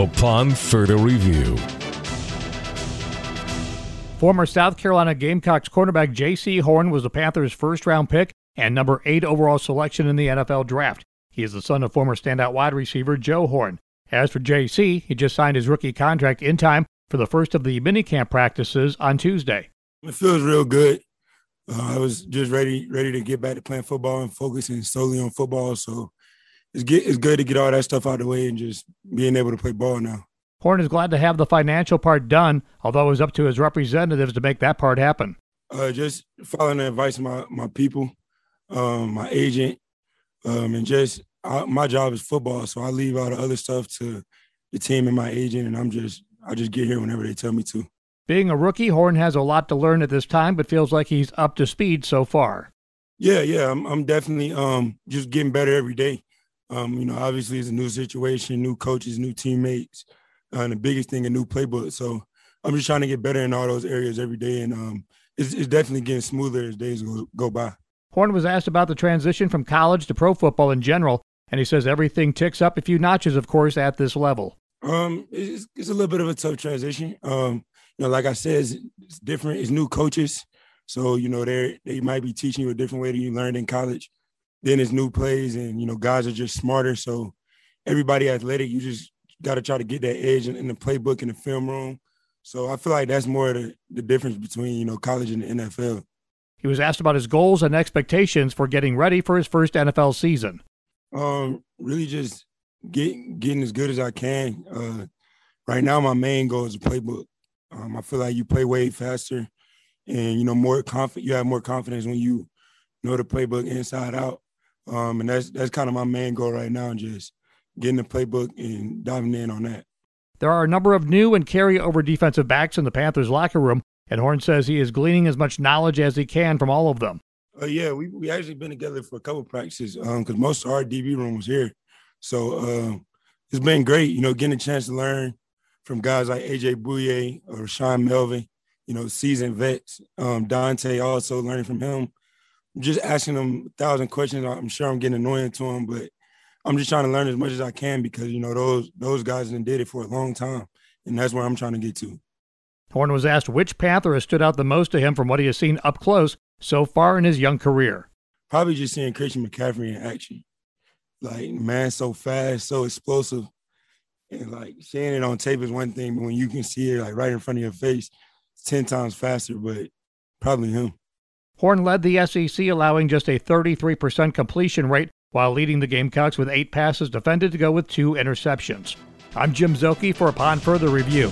upon further review. Former South Carolina Gamecocks cornerback Jaycee Horn was the Panthers' first round pick and number eight overall selection in the NFL draft. He is the son of former standout wide receiver Joe Horn. As for Jaycee, he just signed his rookie contract in time for the first of the minicamp practices on Tuesday. It feels real good. Uh, I was just ready ready to get back to playing football and focusing solely on football. So it's get, it's good to get all that stuff out of the way and just being able to play ball now. Horn is glad to have the financial part done, although it was up to his representatives to make that part happen. Uh, just following the advice of my, my people, um, my agent, um, and just I, my job is football, so I leave all the other stuff to the team and my agent, and I'm just I just get here whenever they tell me to. Being a rookie, Horn has a lot to learn at this time, but feels like he's up to speed so far. Yeah, yeah, I'm I'm definitely um just getting better every day. Um, you know, obviously it's a new situation, new coaches, new teammates, uh, and the biggest thing, a new playbook. So I'm just trying to get better in all those areas every day, and um, it's, it's definitely getting smoother as days go, go by. Horn was asked about the transition from college to pro football in general, and he says everything ticks up a few notches, of course, at this level. Um, it's, it's a little bit of a tough transition. Um, you know, like I said, it's, it's different. It's new coaches, so you know they they might be teaching you a different way than you learned in college. Then it's new plays, and you know guys are just smarter. So everybody athletic, you just got to try to get that edge in, in, the playbook in the film room. So I feel like that's more the the difference between you know college and the NFL. He was asked about his goals and expectations for getting ready for his first NFL season. Um, really just get, getting as good as I can. Uh, right now, my main goal is the playbook. Um, I feel like you play way faster, and you know more confident. You have more confidence when you know the playbook inside out. Um, and that's that's kind of my main goal right now, just getting the playbook and diving in on that. There are a number of new and carry-over defensive backs in the Panthers locker room, and Horn says he is gleaning as much knowledge as he can from all of them. Uh, yeah, we we actually been together for a couple practices because um, most of our DB room was here, so uh, it's been great. You know, getting a chance to learn from guys like AJ Bouye or Sean Melvin, you know, seasoned vets. Um, Donte also learning from him. Just asking them a thousand questions. I'm sure I'm getting annoying to them, but I'm just trying to learn as much as I can because you know those those guys done did it for a long time, and that's where I'm trying to get to. Horn was asked which Panther has stood out the most to him from what he has seen up close so far in his young career. Probably just seeing Christian McCaffrey in action. Like, man, so fast, so explosive. And like seeing it on tape is one thing, but when you can see it like right in front of your face, it's 10 times faster, but probably him. Horn led the SEC, allowing just a 33% completion rate while leading the Gamecocks with eight passes defended to go with two interceptions. I'm Jim Szoke for Upon Further Review.